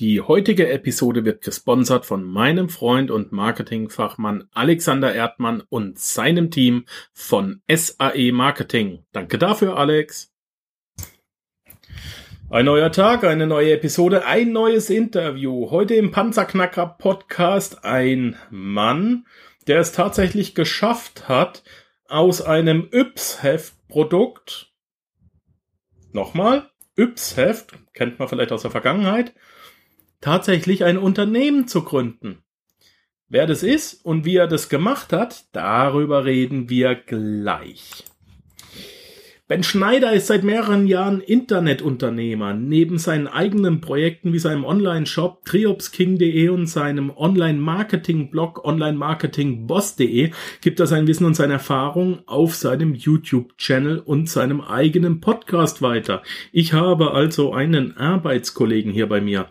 Die heutige Episode wird gesponsert von meinem Freund und Marketingfachmann Alexander Erdmann und seinem Team von SAE Marketing. Danke dafür, Alex. Ein neuer Tag, eine neue Episode, ein neues Interview. Heute im Panzerknacker Podcast ein Mann, der es tatsächlich geschafft hat, aus einem Yps-Heft-Produkt, nochmal, Yps-Heft, kennt man vielleicht aus der Vergangenheit, tatsächlich ein Unternehmen zu gründen. Wer das ist und wie er das gemacht hat, darüber reden wir gleich. Ben Schneider ist seit mehreren Jahren Internetunternehmer. Neben seinen eigenen Projekten wie seinem Online-Shop triopsking.de und seinem Online-Marketing-Blog onlinemarketingboss.de gibt er sein Wissen und seine Erfahrung auf seinem YouTube-Channel und seinem eigenen Podcast weiter. Ich habe also einen Arbeitskollegen hier bei mir.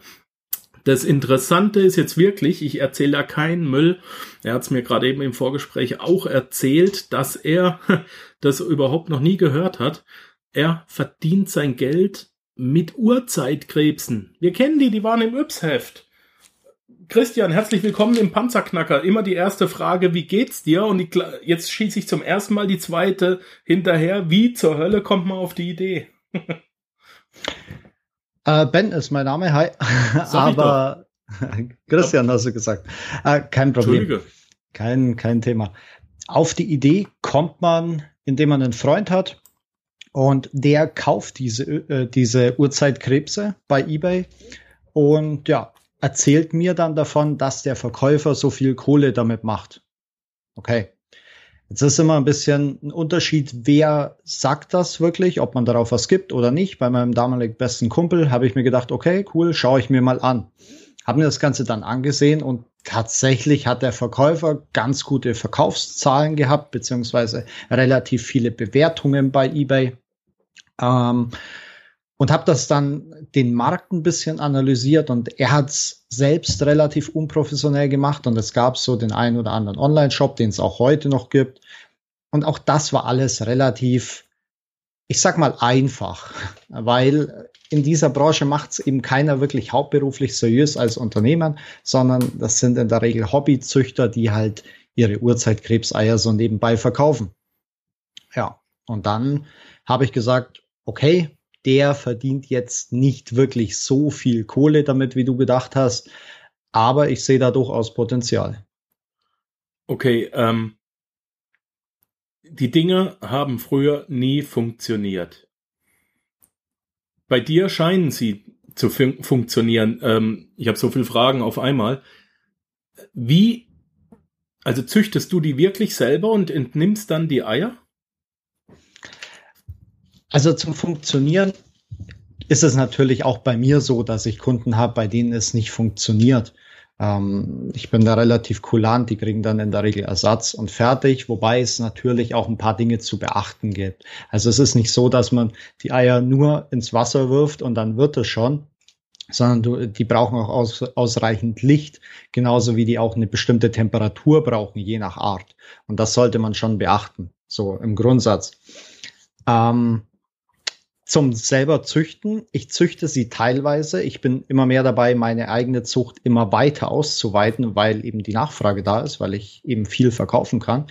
Das Interessante ist jetzt wirklich, ich erzähle da keinen Müll. Er hat es mir gerade eben im Vorgespräch auch erzählt, dass er das überhaupt noch nie gehört hat. Er verdient sein Geld mit Urzeitkrebsen. Wir kennen die, die waren im Yps-Heft. Christian, herzlich willkommen im Panzerknacker. Immer die erste Frage, wie geht's dir? Und die, jetzt schieße ich zum ersten Mal die zweite hinterher. Wie zur Hölle kommt man auf die Idee? Äh, ben ist mein Name, hi. Aber Christian hast du gesagt. Äh, kein Problem. Kein, kein Thema. Auf die Idee kommt man, indem man einen Freund hat und der kauft diese, äh, diese Uhrzeitkrebse bei eBay und ja, erzählt mir dann davon, dass der Verkäufer so viel Kohle damit macht. Okay. Jetzt ist immer ein bisschen ein Unterschied, wer sagt das wirklich, ob man darauf was gibt oder nicht. Bei meinem damaligen besten Kumpel habe ich mir gedacht, okay, cool, schaue ich mir mal an. Habe mir das Ganze dann angesehen und tatsächlich hat der Verkäufer ganz gute Verkaufszahlen gehabt, beziehungsweise relativ viele Bewertungen bei eBay. Ähm, und habe das dann den Markt ein bisschen analysiert und er hat es selbst relativ unprofessionell gemacht und es gab so den einen oder anderen Online-Shop, den es auch heute noch gibt. Und auch das war alles relativ, ich sag mal, einfach, weil in dieser Branche macht es eben keiner wirklich hauptberuflich seriös als Unternehmer, sondern das sind in der Regel Hobbyzüchter, die halt ihre Urzeitkrebseier so nebenbei verkaufen. Ja, und dann habe ich gesagt, okay, der verdient jetzt nicht wirklich so viel Kohle damit, wie du gedacht hast, aber ich sehe da durchaus Potenzial. Okay, ähm, die Dinge haben früher nie funktioniert. Bei dir scheinen sie zu fun funktionieren. Ähm, ich habe so viele Fragen auf einmal. Wie, also züchtest du die wirklich selber und entnimmst dann die Eier? Also zum Funktionieren ist es natürlich auch bei mir so, dass ich Kunden habe, bei denen es nicht funktioniert. Ähm, ich bin da relativ kulant, die kriegen dann in der Regel Ersatz und fertig, wobei es natürlich auch ein paar Dinge zu beachten gibt. Also es ist nicht so, dass man die Eier nur ins Wasser wirft und dann wird es schon, sondern du, die brauchen auch aus, ausreichend Licht, genauso wie die auch eine bestimmte Temperatur brauchen, je nach Art. Und das sollte man schon beachten, so im Grundsatz. Ähm, zum selber züchten. Ich züchte sie teilweise. Ich bin immer mehr dabei, meine eigene Zucht immer weiter auszuweiten, weil eben die Nachfrage da ist, weil ich eben viel verkaufen kann.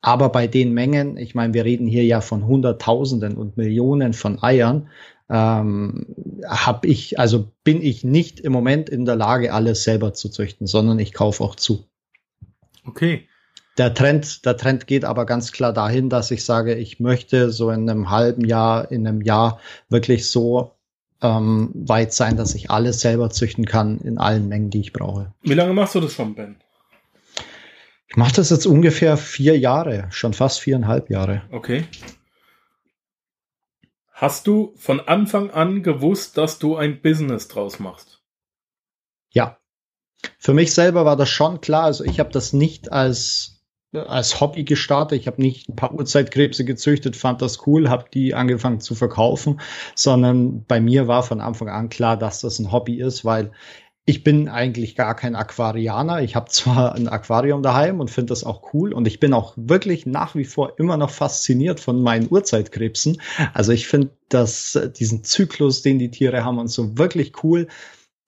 Aber bei den Mengen, ich meine, wir reden hier ja von Hunderttausenden und Millionen von Eiern, ähm, habe ich, also bin ich nicht im Moment in der Lage, alles selber zu züchten, sondern ich kaufe auch zu. Okay. Der Trend, der Trend geht aber ganz klar dahin, dass ich sage, ich möchte so in einem halben Jahr, in einem Jahr wirklich so ähm, weit sein, dass ich alles selber züchten kann in allen Mengen, die ich brauche. Wie lange machst du das schon, Ben? Ich mache das jetzt ungefähr vier Jahre, schon fast viereinhalb Jahre. Okay. Hast du von Anfang an gewusst, dass du ein Business draus machst? Ja. Für mich selber war das schon klar. Also ich habe das nicht als als Hobby gestartet. Ich habe nicht ein paar Urzeitkrebse gezüchtet, fand das cool, habe die angefangen zu verkaufen, sondern bei mir war von Anfang an klar, dass das ein Hobby ist, weil ich bin eigentlich gar kein Aquarianer. Ich habe zwar ein Aquarium daheim und finde das auch cool und ich bin auch wirklich nach wie vor immer noch fasziniert von meinen Urzeitkrebsen. Also ich finde dass diesen Zyklus, den die Tiere haben und so wirklich cool.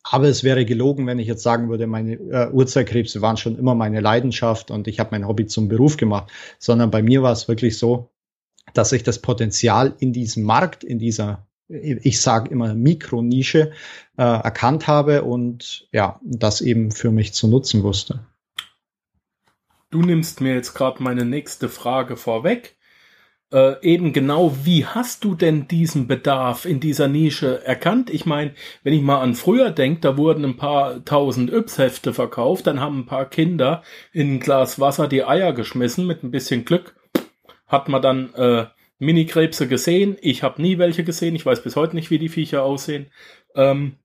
Aber es wäre gelogen, wenn ich jetzt sagen würde, meine äh, Urzeitkrebse waren schon immer meine Leidenschaft und ich habe mein Hobby zum Beruf gemacht, sondern bei mir war es wirklich so, dass ich das Potenzial in diesem Markt, in dieser, ich sage immer Mikronische, äh, erkannt habe und ja, das eben für mich zu nutzen wusste. Du nimmst mir jetzt gerade meine nächste Frage vorweg äh, eben genau, wie hast du denn diesen Bedarf in dieser Nische erkannt? Ich meine, wenn ich mal an früher denke, da wurden ein paar tausend Yps-Hefte verkauft, dann haben ein paar Kinder in ein Glas Wasser die Eier geschmissen, mit ein bisschen Glück hat man dann äh, Mini-Krebse gesehen. Ich habe nie welche gesehen, ich weiß bis heute nicht, wie die Viecher aussehen. Ähm,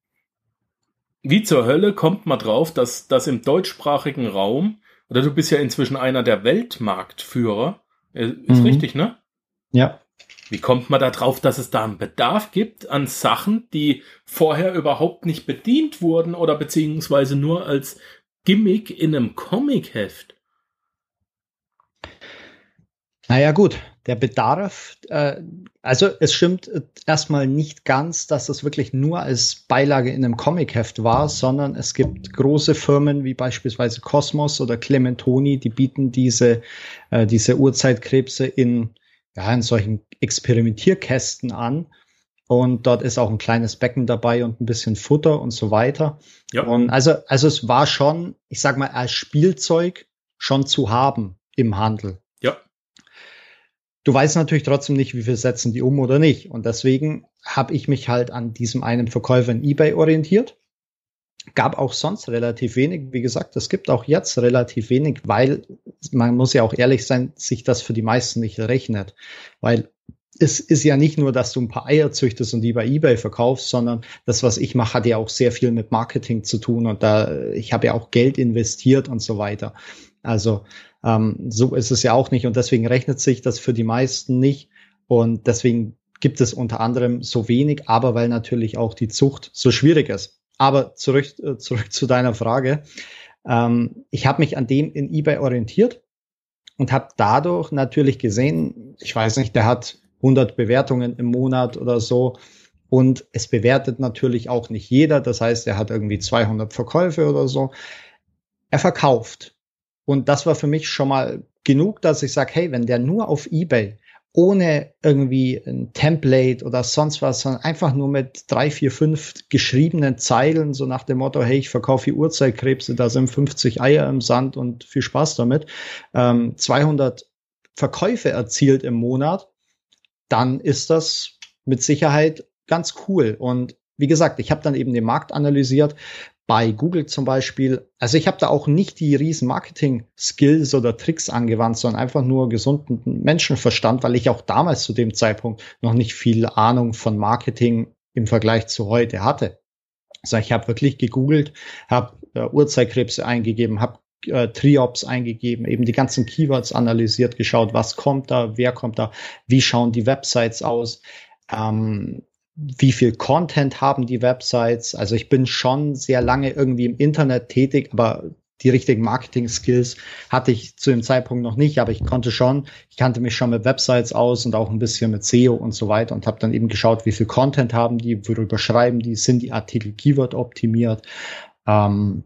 wie zur Hölle kommt man drauf, dass das im deutschsprachigen Raum, oder du bist ja inzwischen einer der Weltmarktführer, äh, ist mhm. richtig, ne? Ja. Wie kommt man da drauf, dass es da einen Bedarf gibt an Sachen, die vorher überhaupt nicht bedient wurden oder beziehungsweise nur als Gimmick in einem Comicheft? Naja gut, der Bedarf, äh, also es stimmt erstmal nicht ganz, dass das wirklich nur als Beilage in einem Comicheft war, sondern es gibt große Firmen wie beispielsweise Cosmos oder Clementoni, die bieten diese, äh, diese Urzeitkrebse in ja, in solchen Experimentierkästen an. Und dort ist auch ein kleines Becken dabei und ein bisschen Futter und so weiter. Ja. Und also, also es war schon, ich sag mal, als Spielzeug schon zu haben im Handel. Ja. Du weißt natürlich trotzdem nicht, wie viel setzen die um oder nicht. Und deswegen habe ich mich halt an diesem einen Verkäufer in eBay orientiert gab auch sonst relativ wenig. Wie gesagt, es gibt auch jetzt relativ wenig, weil man muss ja auch ehrlich sein, sich das für die meisten nicht rechnet. Weil es ist ja nicht nur, dass du ein paar Eier züchtest und die bei eBay verkaufst, sondern das, was ich mache, hat ja auch sehr viel mit Marketing zu tun und da ich habe ja auch Geld investiert und so weiter. Also ähm, so ist es ja auch nicht und deswegen rechnet sich das für die meisten nicht und deswegen gibt es unter anderem so wenig, aber weil natürlich auch die Zucht so schwierig ist. Aber zurück, äh, zurück zu deiner Frage. Ähm, ich habe mich an dem in eBay orientiert und habe dadurch natürlich gesehen, ich weiß nicht, der hat 100 Bewertungen im Monat oder so. Und es bewertet natürlich auch nicht jeder. Das heißt, er hat irgendwie 200 Verkäufe oder so. Er verkauft. Und das war für mich schon mal genug, dass ich sage, hey, wenn der nur auf eBay ohne irgendwie ein Template oder sonst was, sondern einfach nur mit drei, vier, fünf geschriebenen Zeilen, so nach dem Motto, hey, ich verkaufe Urzeitkrebse, da sind 50 Eier im Sand und viel Spaß damit, ähm, 200 Verkäufe erzielt im Monat, dann ist das mit Sicherheit ganz cool. Und wie gesagt, ich habe dann eben den Markt analysiert, bei Google zum Beispiel, also ich habe da auch nicht die riesen Marketing-Skills oder Tricks angewandt, sondern einfach nur gesunden Menschenverstand, weil ich auch damals zu dem Zeitpunkt noch nicht viel Ahnung von Marketing im Vergleich zu heute hatte. Also ich habe wirklich gegoogelt, habe äh, Urzeitkrebse eingegeben, habe äh, Triops eingegeben, eben die ganzen Keywords analysiert, geschaut, was kommt da, wer kommt da, wie schauen die Websites aus. Ähm, wie viel Content haben die Websites. Also ich bin schon sehr lange irgendwie im Internet tätig, aber die richtigen Marketing-Skills hatte ich zu dem Zeitpunkt noch nicht, aber ich konnte schon, ich kannte mich schon mit Websites aus und auch ein bisschen mit SEO und so weiter und habe dann eben geschaut, wie viel Content haben die, worüber schreiben die, sind die Artikel Keyword optimiert ähm,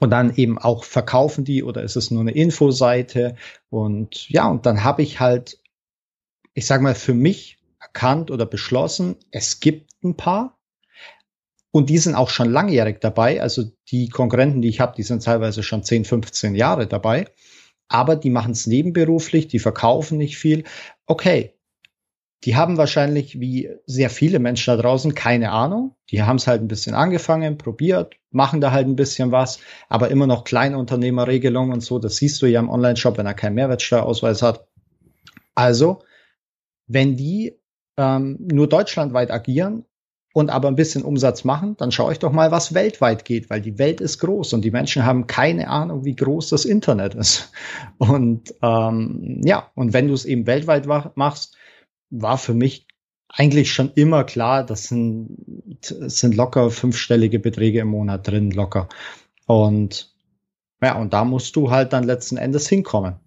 und dann eben auch verkaufen die oder ist es nur eine Infoseite und ja, und dann habe ich halt, ich sag mal, für mich erkannt oder beschlossen, es gibt ein paar. Und die sind auch schon langjährig dabei. Also die Konkurrenten, die ich habe, die sind teilweise schon 10, 15 Jahre dabei. Aber die machen es nebenberuflich, die verkaufen nicht viel. Okay, die haben wahrscheinlich wie sehr viele Menschen da draußen keine Ahnung. Die haben es halt ein bisschen angefangen, probiert, machen da halt ein bisschen was, aber immer noch Kleinunternehmerregelungen und so. Das siehst du ja im Online-Shop, wenn er keinen Mehrwertsteuerausweis hat. Also, wenn die ähm, nur deutschlandweit agieren, und aber ein bisschen Umsatz machen, dann schaue ich doch mal, was weltweit geht, weil die Welt ist groß und die Menschen haben keine Ahnung, wie groß das Internet ist. Und ähm, ja, und wenn du es eben weltweit machst, war für mich eigentlich schon immer klar, das sind, das sind locker fünfstellige Beträge im Monat drin, locker. Und ja, und da musst du halt dann letzten Endes hinkommen.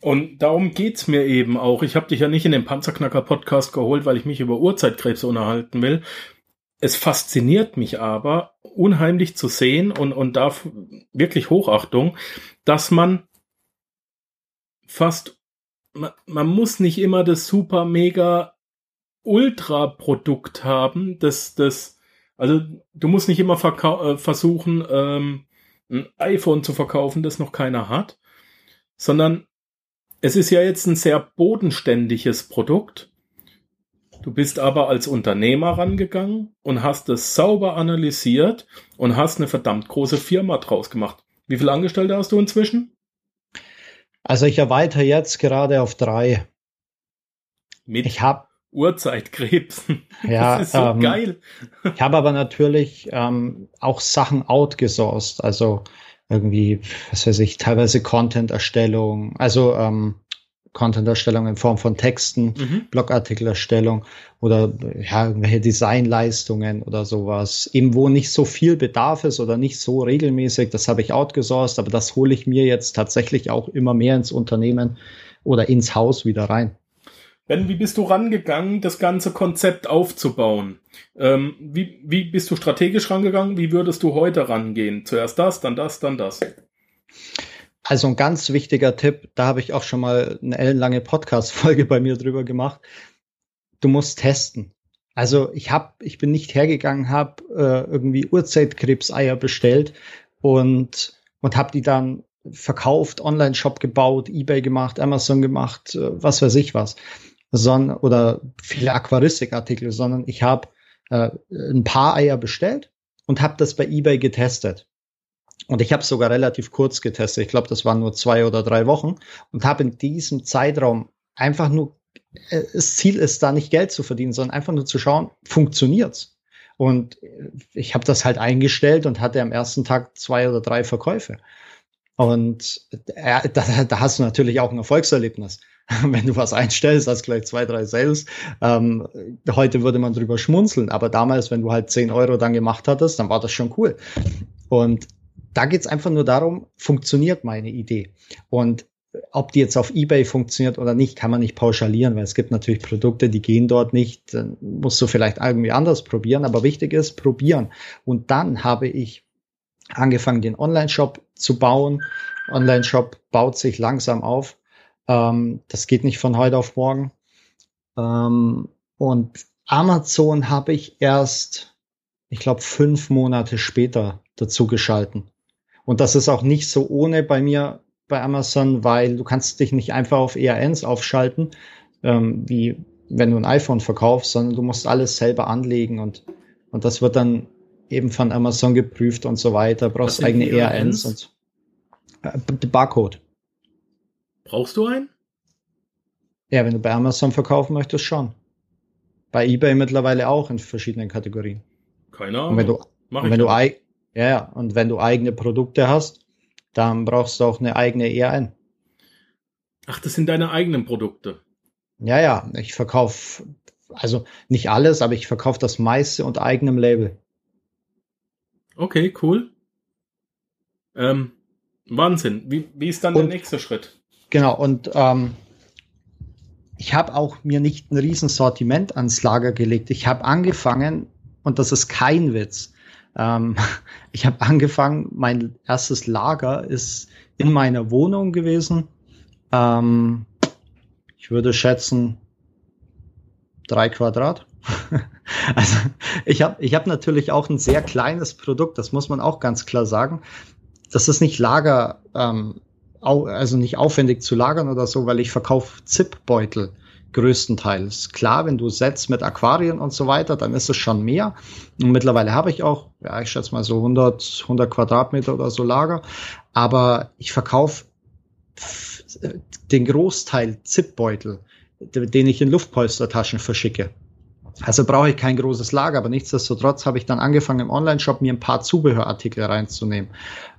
Und darum geht's mir eben auch. Ich habe dich ja nicht in den Panzerknacker-Podcast geholt, weil ich mich über Urzeitkrebs unterhalten will. Es fasziniert mich aber unheimlich zu sehen und, und da wirklich Hochachtung, dass man fast, man, man muss nicht immer das super mega Ultra-Produkt haben, das, das, also du musst nicht immer äh, versuchen, ähm, ein iPhone zu verkaufen, das noch keiner hat, sondern es ist ja jetzt ein sehr bodenständiges Produkt. Du bist aber als Unternehmer rangegangen und hast es sauber analysiert und hast eine verdammt große Firma draus gemacht. Wie viele Angestellte hast du inzwischen? Also ich erweitere jetzt gerade auf drei. Mit ich habe Uhrzeitkrebs. Ja, das ist so ähm, geil. ich habe aber natürlich ähm, auch Sachen outgesourced. Also irgendwie, was weiß ich, teilweise Content-Erstellung, also ähm, Content-Erstellung in Form von Texten, mhm. Blogartikel-Erstellung oder ja, irgendwelche Designleistungen oder sowas. Eben wo nicht so viel Bedarf ist oder nicht so regelmäßig, das habe ich outgesourced, aber das hole ich mir jetzt tatsächlich auch immer mehr ins Unternehmen oder ins Haus wieder rein. Ben, wie bist du rangegangen, das ganze Konzept aufzubauen? Ähm, wie, wie bist du strategisch rangegangen? Wie würdest du heute rangehen? Zuerst das, dann das, dann das. Also ein ganz wichtiger Tipp, da habe ich auch schon mal eine ellenlange Podcast-Folge bei mir drüber gemacht. Du musst testen. Also ich habe, ich bin nicht hergegangen, habe äh, irgendwie Urzeitkrebseier bestellt und und habe die dann verkauft, Online-Shop gebaut, eBay gemacht, Amazon gemacht, äh, was weiß ich was sondern oder viele Aquaristikartikel, sondern ich habe äh, ein paar Eier bestellt und habe das bei eBay getestet. Und ich habe sogar relativ kurz getestet. Ich glaube, das waren nur zwei oder drei Wochen und habe in diesem Zeitraum einfach nur äh, das Ziel ist da nicht Geld zu verdienen, sondern einfach nur zu schauen, funktioniert's. Und ich habe das halt eingestellt und hatte am ersten Tag zwei oder drei Verkäufe. Und äh, da, da hast du natürlich auch ein Erfolgserlebnis. wenn du was einstellst, hast gleich zwei, drei Sales. Ähm, heute würde man drüber schmunzeln, aber damals, wenn du halt zehn Euro dann gemacht hattest, dann war das schon cool. Und da geht's einfach nur darum, funktioniert meine Idee. Und ob die jetzt auf eBay funktioniert oder nicht, kann man nicht pauschalieren, weil es gibt natürlich Produkte, die gehen dort nicht, dann musst du vielleicht irgendwie anders probieren, aber wichtig ist, probieren. Und dann habe ich angefangen, den Online-Shop zu bauen. Online-Shop baut sich langsam auf ähm, das geht nicht von heute auf morgen. Ähm, und Amazon habe ich erst, ich glaube, fünf Monate später dazu geschalten. Und das ist auch nicht so ohne bei mir bei Amazon, weil du kannst dich nicht einfach auf ERNs aufschalten, ähm, wie wenn du ein iPhone verkaufst, sondern du musst alles selber anlegen und, und das wird dann eben von Amazon geprüft und so weiter. Brauchst eigene ERNs, und äh, Barcode. Brauchst du einen? Ja, wenn du bei Amazon verkaufen möchtest, schon. Bei eBay mittlerweile auch in verschiedenen Kategorien. Keine Ahnung. Und wenn du, Mach und wenn du ja, ja, und wenn du eigene Produkte hast, dann brauchst du auch eine eigene ERN. Ach, das sind deine eigenen Produkte. Ja, ja, ich verkaufe, also nicht alles, aber ich verkaufe das meiste unter eigenem Label. Okay, cool. Ähm, Wahnsinn. Wie, wie ist dann und, der nächste Schritt? Genau, und ähm, ich habe auch mir nicht ein Riesensortiment ans Lager gelegt. Ich habe angefangen, und das ist kein Witz, ähm, ich habe angefangen, mein erstes Lager ist in meiner Wohnung gewesen. Ähm, ich würde schätzen, drei Quadrat. also ich habe ich hab natürlich auch ein sehr kleines Produkt, das muss man auch ganz klar sagen. Das ist nicht Lager, ähm, also nicht aufwendig zu lagern oder so, weil ich verkaufe Zip-Beutel größtenteils. Klar, wenn du setzt mit Aquarien und so weiter, dann ist es schon mehr. Und mittlerweile habe ich auch, ja, ich schätze mal so 100, 100 Quadratmeter oder so Lager. Aber ich verkaufe den Großteil Zip-Beutel, den ich in Luftpolstertaschen verschicke. Also brauche ich kein großes Lager, aber nichtsdestotrotz habe ich dann angefangen im Online-Shop mir ein paar Zubehörartikel reinzunehmen.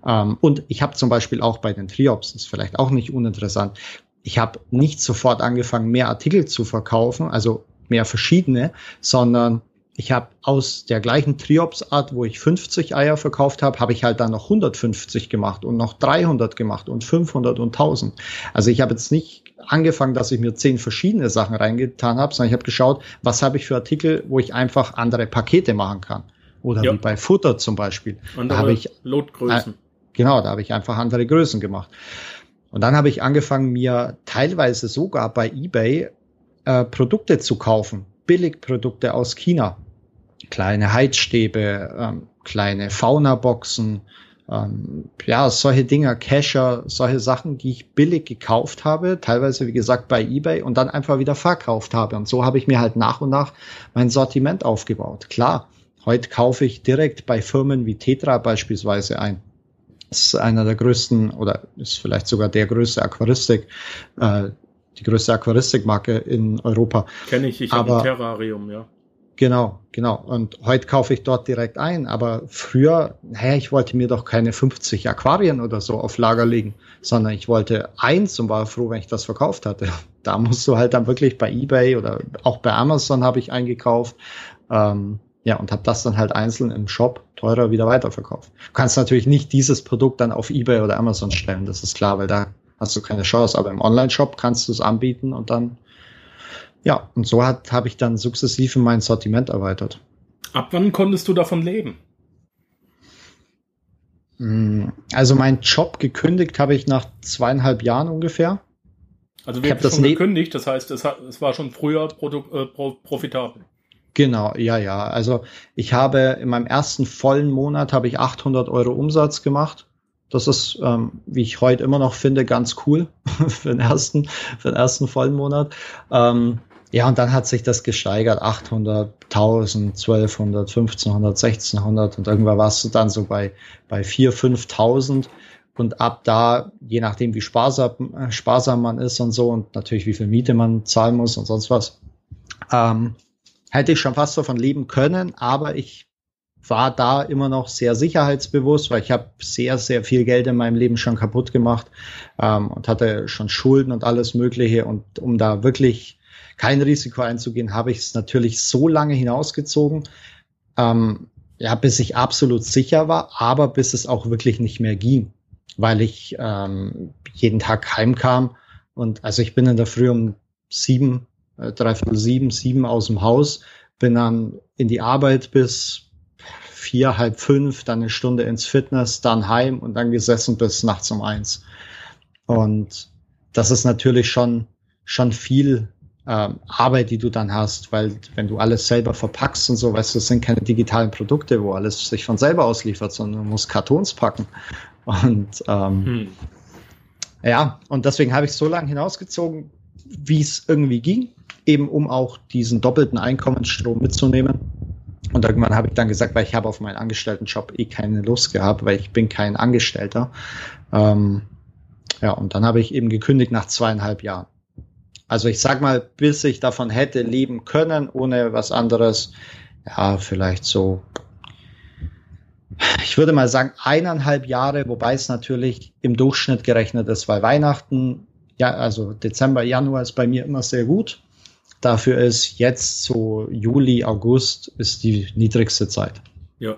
Ähm, und ich habe zum Beispiel auch bei den Triops, ist vielleicht auch nicht uninteressant, ich habe nicht sofort angefangen, mehr Artikel zu verkaufen, also mehr verschiedene, sondern ich habe aus der gleichen Triops-Art, wo ich 50 Eier verkauft habe, habe ich halt dann noch 150 gemacht und noch 300 gemacht und 500 und 1000. Also ich habe jetzt nicht angefangen, dass ich mir zehn verschiedene Sachen reingetan habe, sondern ich habe geschaut, was habe ich für Artikel, wo ich einfach andere Pakete machen kann. Oder ja. wie bei Futter zum Beispiel. Andere da habe ich Lotgrößen. Äh, genau, da habe ich einfach andere Größen gemacht. Und dann habe ich angefangen, mir teilweise sogar bei eBay äh, Produkte zu kaufen, Billigprodukte aus China, kleine Heizstäbe, ähm, kleine Fauna-Boxen, ähm, ja, solche Dinger, Cacher, solche Sachen, die ich billig gekauft habe, teilweise wie gesagt bei eBay und dann einfach wieder verkauft habe. Und so habe ich mir halt nach und nach mein Sortiment aufgebaut. Klar, heute kaufe ich direkt bei Firmen wie Tetra beispielsweise ein. Das ist einer der größten oder ist vielleicht sogar der größte Aquaristik, äh, die größte Aquaristikmarke in Europa. Kenne ich, ich habe ein Terrarium, ja. Genau, genau. Und heute kaufe ich dort direkt ein. Aber früher, naja, ich wollte mir doch keine 50 Aquarien oder so auf Lager legen, sondern ich wollte eins und war froh, wenn ich das verkauft hatte. Da musst du halt dann wirklich bei eBay oder auch bei Amazon habe ich eingekauft. Ähm, ja, und habe das dann halt einzeln im Shop teurer wieder weiterverkauft. Du kannst natürlich nicht dieses Produkt dann auf eBay oder Amazon stellen, das ist klar, weil da hast du keine Chance. Aber im Online-Shop kannst du es anbieten und dann ja, und so habe ich dann sukzessive mein Sortiment erweitert. Ab wann konntest du davon leben? Hm, also mein Job gekündigt habe ich nach zweieinhalb Jahren ungefähr. Also wir haben das schon gekündigt, das heißt, es, war schon früher äh, profitabel. Genau, ja, ja. Also ich habe in meinem ersten vollen Monat habe ich 800 Euro Umsatz gemacht. Das ist, ähm, wie ich heute immer noch finde, ganz cool für den ersten, für den ersten vollen Monat. Ähm, ja, und dann hat sich das gesteigert, 800, 1000, 1200, 1500, 1600 und irgendwann warst du dann so bei, bei 4.000, 5.000 und ab da, je nachdem wie sparsam, äh, sparsam man ist und so und natürlich wie viel Miete man zahlen muss und sonst was, ähm, hätte ich schon fast davon leben können, aber ich war da immer noch sehr sicherheitsbewusst, weil ich habe sehr, sehr viel Geld in meinem Leben schon kaputt gemacht ähm, und hatte schon Schulden und alles Mögliche. Und um da wirklich kein Risiko einzugehen, habe ich es natürlich so lange hinausgezogen, ähm, ja, bis ich absolut sicher war, aber bis es auch wirklich nicht mehr ging, weil ich ähm, jeden Tag heimkam und also ich bin in der Früh um sieben, äh, dreiviertel sieben, sieben aus dem Haus, bin dann in die Arbeit bis vier, halb fünf, dann eine Stunde ins Fitness, dann heim und dann gesessen bis nachts um eins. Und das ist natürlich schon, schon viel ähm, Arbeit, die du dann hast, weil wenn du alles selber verpackst und so, weißt du, das sind keine digitalen Produkte, wo alles sich von selber ausliefert, sondern du musst Kartons packen. Und ähm, hm. ja, und deswegen habe ich so lange hinausgezogen, wie es irgendwie ging, eben um auch diesen doppelten Einkommensstrom mitzunehmen. Und irgendwann habe ich dann gesagt, weil ich habe auf meinen Angestelltenjob eh keine Lust gehabt, weil ich bin kein Angestellter. Ähm, ja, und dann habe ich eben gekündigt nach zweieinhalb Jahren. Also ich sag mal, bis ich davon hätte leben können, ohne was anderes, ja, vielleicht so, ich würde mal sagen, eineinhalb Jahre, wobei es natürlich im Durchschnitt gerechnet ist, weil Weihnachten, ja, also Dezember, Januar ist bei mir immer sehr gut. Dafür ist jetzt so Juli, August ist die niedrigste Zeit. Ja.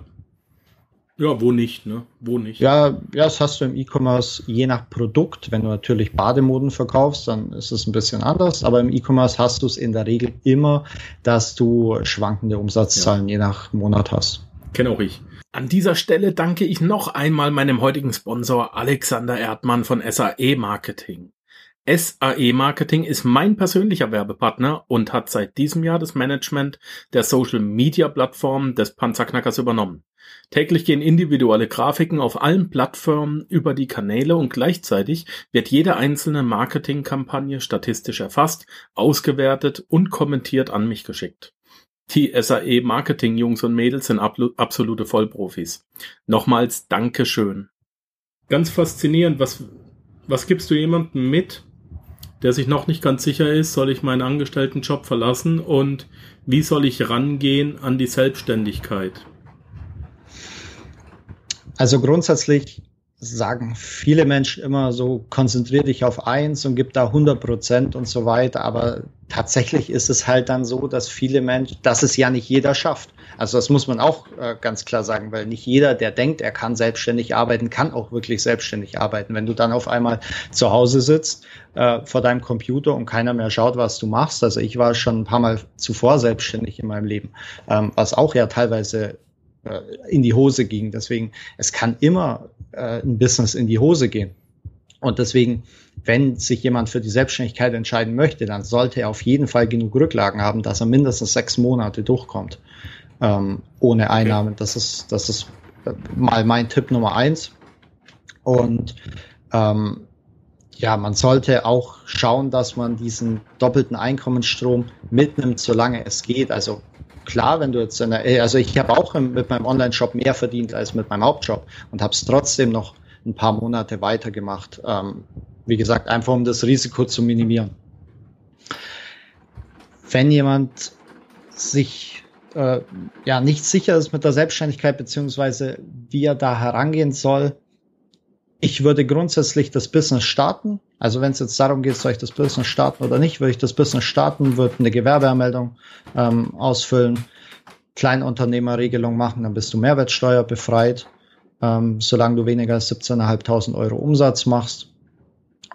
Ja, wo nicht, ne? Wo nicht? Ja, ja, das hast du im E-Commerce je nach Produkt. Wenn du natürlich Bademoden verkaufst, dann ist es ein bisschen anders. Aber im E-Commerce hast du es in der Regel immer, dass du schwankende Umsatzzahlen ja. je nach Monat hast. Kenne auch ich. An dieser Stelle danke ich noch einmal meinem heutigen Sponsor Alexander Erdmann von SAE Marketing. SAE Marketing ist mein persönlicher Werbepartner und hat seit diesem Jahr das Management der Social Media Plattform des Panzerknackers übernommen. Täglich gehen individuelle Grafiken auf allen Plattformen über die Kanäle und gleichzeitig wird jede einzelne Marketingkampagne statistisch erfasst, ausgewertet und kommentiert an mich geschickt. Die SAE Marketing Jungs und Mädels sind absolute Vollprofis. Nochmals Dankeschön. Ganz faszinierend, was, was gibst du jemandem mit, der sich noch nicht ganz sicher ist, soll ich meinen Angestelltenjob verlassen und wie soll ich rangehen an die Selbstständigkeit? Also grundsätzlich sagen viele Menschen immer so, konzentriere dich auf eins und gib da 100 Prozent und so weiter. Aber tatsächlich ist es halt dann so, dass viele Menschen, dass es ja nicht jeder schafft. Also das muss man auch äh, ganz klar sagen, weil nicht jeder, der denkt, er kann selbstständig arbeiten, kann auch wirklich selbstständig arbeiten. Wenn du dann auf einmal zu Hause sitzt äh, vor deinem Computer und keiner mehr schaut, was du machst. Also ich war schon ein paar Mal zuvor selbstständig in meinem Leben, ähm, was auch ja teilweise äh, in die Hose ging. Deswegen, es kann immer äh, ein Business in die Hose gehen. Und deswegen, wenn sich jemand für die Selbstständigkeit entscheiden möchte, dann sollte er auf jeden Fall genug Rücklagen haben, dass er mindestens sechs Monate durchkommt ähm, ohne Einnahmen. Das ist das ist mal mein Tipp Nummer eins. Und ähm, ja, man sollte auch schauen, dass man diesen doppelten Einkommensstrom mitnimmt, solange es geht. Also klar, wenn du jetzt eine, also ich habe auch mit meinem Online-Shop mehr verdient als mit meinem Hauptjob und habe es trotzdem noch ein paar Monate weitergemacht. Ähm, wie gesagt, einfach um das Risiko zu minimieren. Wenn jemand sich äh, ja nicht sicher ist mit der Selbstständigkeit beziehungsweise wie er da herangehen soll, ich würde grundsätzlich das Business starten. Also wenn es jetzt darum geht, soll ich das Business starten oder nicht, würde ich das Business starten, würde eine Gewerbeanmeldung ähm, ausfüllen, Kleinunternehmerregelung machen, dann bist du Mehrwertsteuer befreit, ähm, solange du weniger als 17.500 Euro Umsatz machst.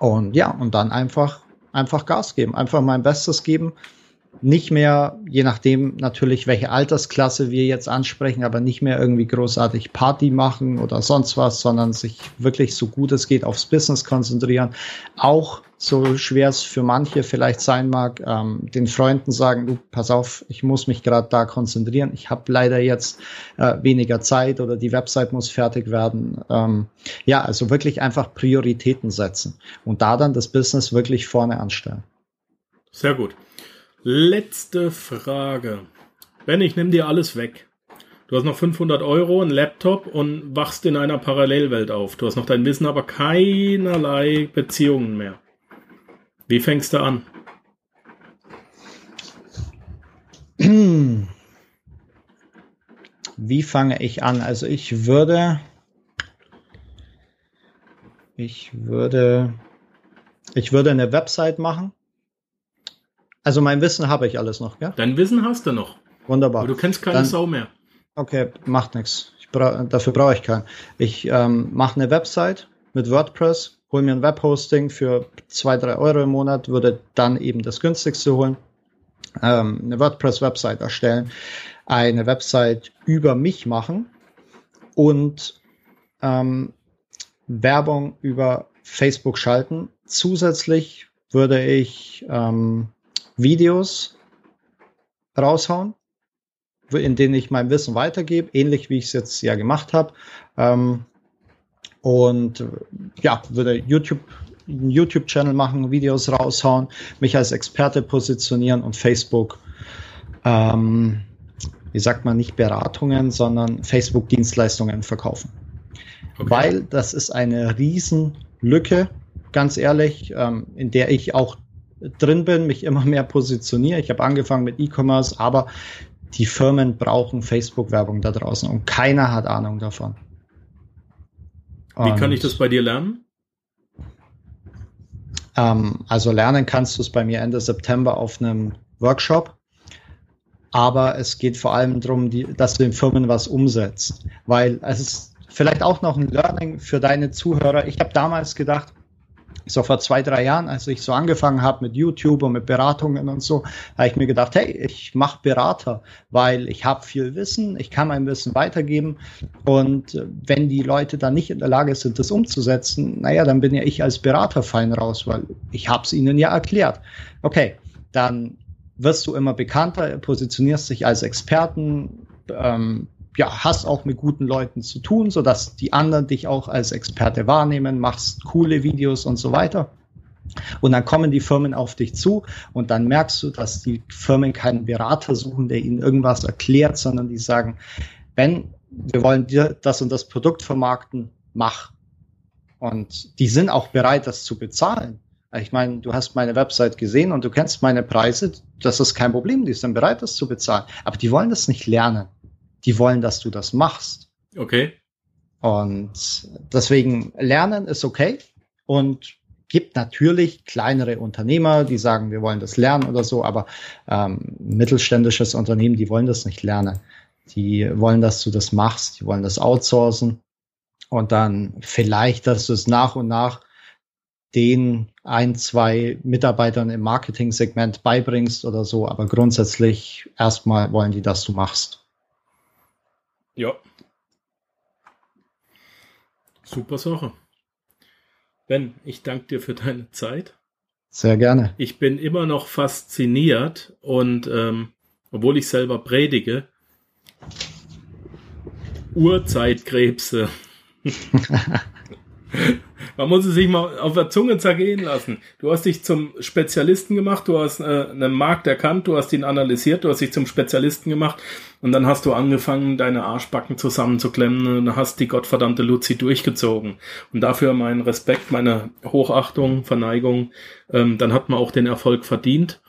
Und ja, und dann einfach, einfach Gas geben, einfach mein Bestes geben, nicht mehr, je nachdem natürlich, welche Altersklasse wir jetzt ansprechen, aber nicht mehr irgendwie großartig Party machen oder sonst was, sondern sich wirklich so gut es geht aufs Business konzentrieren. Auch so schwer es für manche vielleicht sein mag, ähm, den Freunden sagen, du, pass auf, ich muss mich gerade da konzentrieren. Ich habe leider jetzt äh, weniger Zeit oder die Website muss fertig werden. Ähm, ja, also wirklich einfach Prioritäten setzen und da dann das Business wirklich vorne anstellen. Sehr gut. Letzte Frage. Ben, ich nehme dir alles weg. Du hast noch 500 Euro, einen Laptop und wachst in einer Parallelwelt auf. Du hast noch dein Wissen, aber keinerlei Beziehungen mehr. Wie fängst du an? Wie fange ich an? Also ich würde, ich würde, ich würde eine Website machen also mein Wissen habe ich alles noch, ja? Dein Wissen hast du noch. Wunderbar. Aber du kennst keine Dann, Sau mehr. Okay, macht nichts. Bra dafür brauche ich keinen. Ich ähm, mache eine Website mit WordPress, hole mir ein Webhosting für zwei, drei Euro im Monat, würde dann eben das günstigste holen, ähm, eine WordPress-Website erstellen, eine Website über mich machen und ähm, Werbung über Facebook schalten. Zusätzlich würde ich ähm, Videos raushauen, in denen ich mein Wissen weitergebe, ähnlich wie ich es jetzt ja gemacht habe. Ähm, und ja, würde YouTube einen YouTube-Channel machen, Videos raushauen, mich als Experte positionieren und Facebook, ähm, wie sagt man, nicht Beratungen, sondern Facebook-Dienstleistungen verkaufen. Okay. Weil das ist eine Riesenlücke, ganz ehrlich, ähm, in der ich auch drin bin, mich immer mehr positioniere. Ich habe angefangen mit E-Commerce, aber die Firmen brauchen Facebook-Werbung da draußen und keiner hat Ahnung davon. Wie kann ich das bei dir lernen? Ähm, also lernen kannst du es bei mir Ende September auf einem Workshop. Aber es geht vor allem darum, die, dass du den Firmen was umsetzt. Weil es ist vielleicht auch noch ein Learning für deine Zuhörer. Ich habe damals gedacht, so vor zwei, drei Jahren, als ich so angefangen habe mit YouTube und mit Beratungen und so, habe ich mir gedacht, hey, ich mache Berater, weil ich habe viel Wissen, ich kann mein Wissen weitergeben und äh, wenn die Leute dann nicht in der Lage sind, das umzusetzen, naja, dann bin ja ich als Berater fein raus, weil ich habe es ihnen ja erklärt. Okay, dann wirst du immer bekannter, positionierst dich als Experten, ähm, ja, hast auch mit guten Leuten zu tun, so dass die anderen dich auch als Experte wahrnehmen, machst coole Videos und so weiter. Und dann kommen die Firmen auf dich zu und dann merkst du, dass die Firmen keinen Berater suchen, der ihnen irgendwas erklärt, sondern die sagen, wenn wir wollen dir das und das Produkt vermarkten, mach. Und die sind auch bereit, das zu bezahlen. Ich meine, du hast meine Website gesehen und du kennst meine Preise. Das ist kein Problem. Die sind bereit, das zu bezahlen. Aber die wollen das nicht lernen. Die wollen, dass du das machst. Okay. Und deswegen lernen ist okay. Und gibt natürlich kleinere Unternehmer, die sagen, wir wollen das lernen oder so, aber ähm, mittelständisches Unternehmen, die wollen das nicht lernen. Die wollen, dass du das machst, die wollen das outsourcen und dann vielleicht, dass du es nach und nach den ein, zwei Mitarbeitern im Marketing-Segment beibringst oder so, aber grundsätzlich erstmal wollen die, dass du machst. Ja. Super Sache. Ben, ich danke dir für deine Zeit. Sehr gerne. Ich bin immer noch fasziniert und ähm, obwohl ich selber predige, Urzeitkrebse. Man muss es sich mal auf der Zunge zergehen lassen. Du hast dich zum Spezialisten gemacht, du hast äh, einen Markt erkannt, du hast ihn analysiert, du hast dich zum Spezialisten gemacht und dann hast du angefangen, deine Arschbacken zusammenzuklemmen und hast die gottverdammte Luzi durchgezogen. Und dafür mein Respekt, meine Hochachtung, Verneigung. Ähm, dann hat man auch den Erfolg verdient.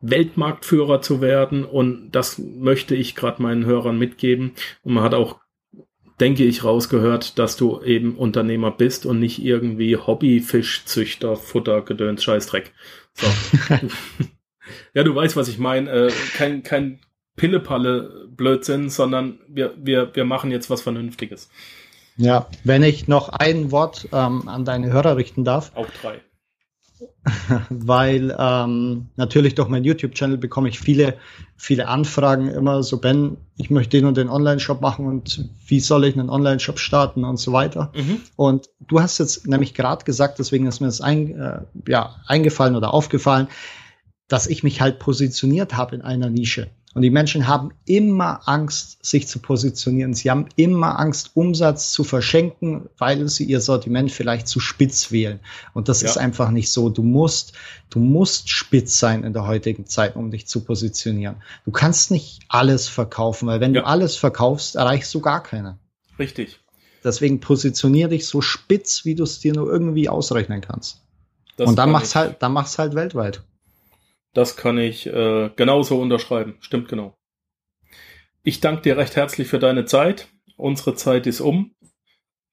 Weltmarktführer zu werden und das möchte ich gerade meinen Hörern mitgeben. Und man hat auch denke ich, rausgehört, dass du eben Unternehmer bist und nicht irgendwie Hobbyfischzüchter, Futter, Gedöns, Scheißdreck. So. ja, du weißt, was ich meine. Äh, kein, kein Pillepalle Blödsinn, sondern wir, wir, wir machen jetzt was Vernünftiges. Ja, wenn ich noch ein Wort ähm, an deine Hörer richten darf. Auch drei. weil ähm, natürlich durch meinen YouTube-Channel bekomme ich viele, viele Anfragen immer so, Ben, ich möchte den und den Online-Shop machen und wie soll ich einen Online-Shop starten und so weiter. Mhm. Und du hast jetzt nämlich gerade gesagt, deswegen ist mir das ein, äh, ja, eingefallen oder aufgefallen, dass ich mich halt positioniert habe in einer Nische. Und die Menschen haben immer Angst, sich zu positionieren. Sie haben immer Angst, Umsatz zu verschenken, weil sie ihr Sortiment vielleicht zu spitz wählen. Und das ja. ist einfach nicht so. Du musst, du musst spitz sein in der heutigen Zeit, um dich zu positionieren. Du kannst nicht alles verkaufen, weil wenn ja. du alles verkaufst, erreichst du gar keine. Richtig. Deswegen positionier dich so spitz, wie du es dir nur irgendwie ausrechnen kannst. Das Und dann mach's ich. halt, dann mach's halt weltweit. Das kann ich äh, genauso unterschreiben. Stimmt genau. Ich danke dir recht herzlich für deine Zeit. Unsere Zeit ist um.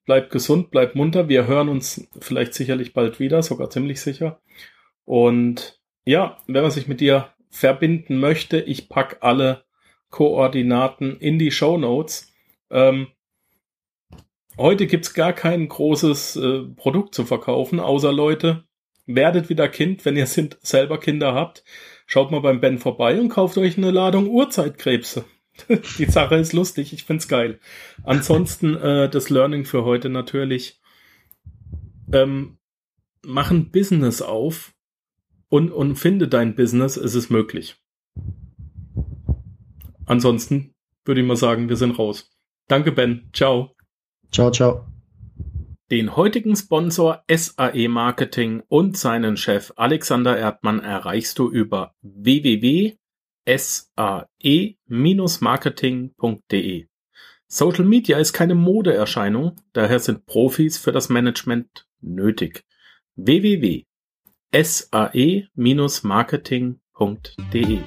Bleib gesund, bleib munter. Wir hören uns vielleicht sicherlich bald wieder, sogar ziemlich sicher. Und ja, wenn man sich mit dir verbinden möchte, ich pack alle Koordinaten in die Show Notes. Ähm, heute gibt's gar kein großes äh, Produkt zu verkaufen, außer Leute, werdet wieder Kind, wenn ihr sind, selber Kinder habt. Schaut mal beim Ben vorbei und kauft euch eine Ladung Urzeitkrebse. Die Sache ist lustig, ich find's geil. Ansonsten äh, das Learning für heute natürlich. Ähm, mach ein Business auf und, und finde dein Business, es ist möglich. Ansonsten würde ich mal sagen, wir sind raus. Danke, Ben. Ciao. Ciao, ciao. Den heutigen Sponsor SAE Marketing und seinen Chef Alexander Erdmann erreichst du über www.sae-marketing.de. Social Media ist keine Modeerscheinung, daher sind Profis für das Management nötig. www.sae-marketing.de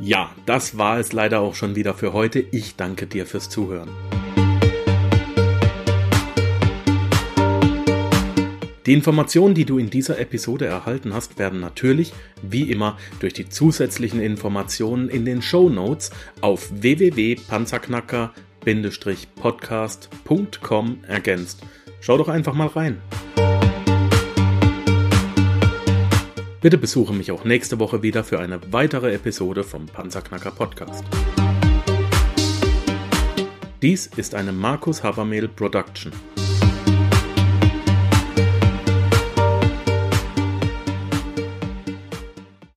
Ja, das war es leider auch schon wieder für heute. Ich danke dir fürs Zuhören. Die Informationen, die du in dieser Episode erhalten hast, werden natürlich, wie immer, durch die zusätzlichen Informationen in den Show Notes auf www.panzerknacker-podcast.com ergänzt. Schau doch einfach mal rein. Bitte besuche mich auch nächste Woche wieder für eine weitere Episode vom Panzerknacker Podcast. Dies ist eine Markus Habermehl Production.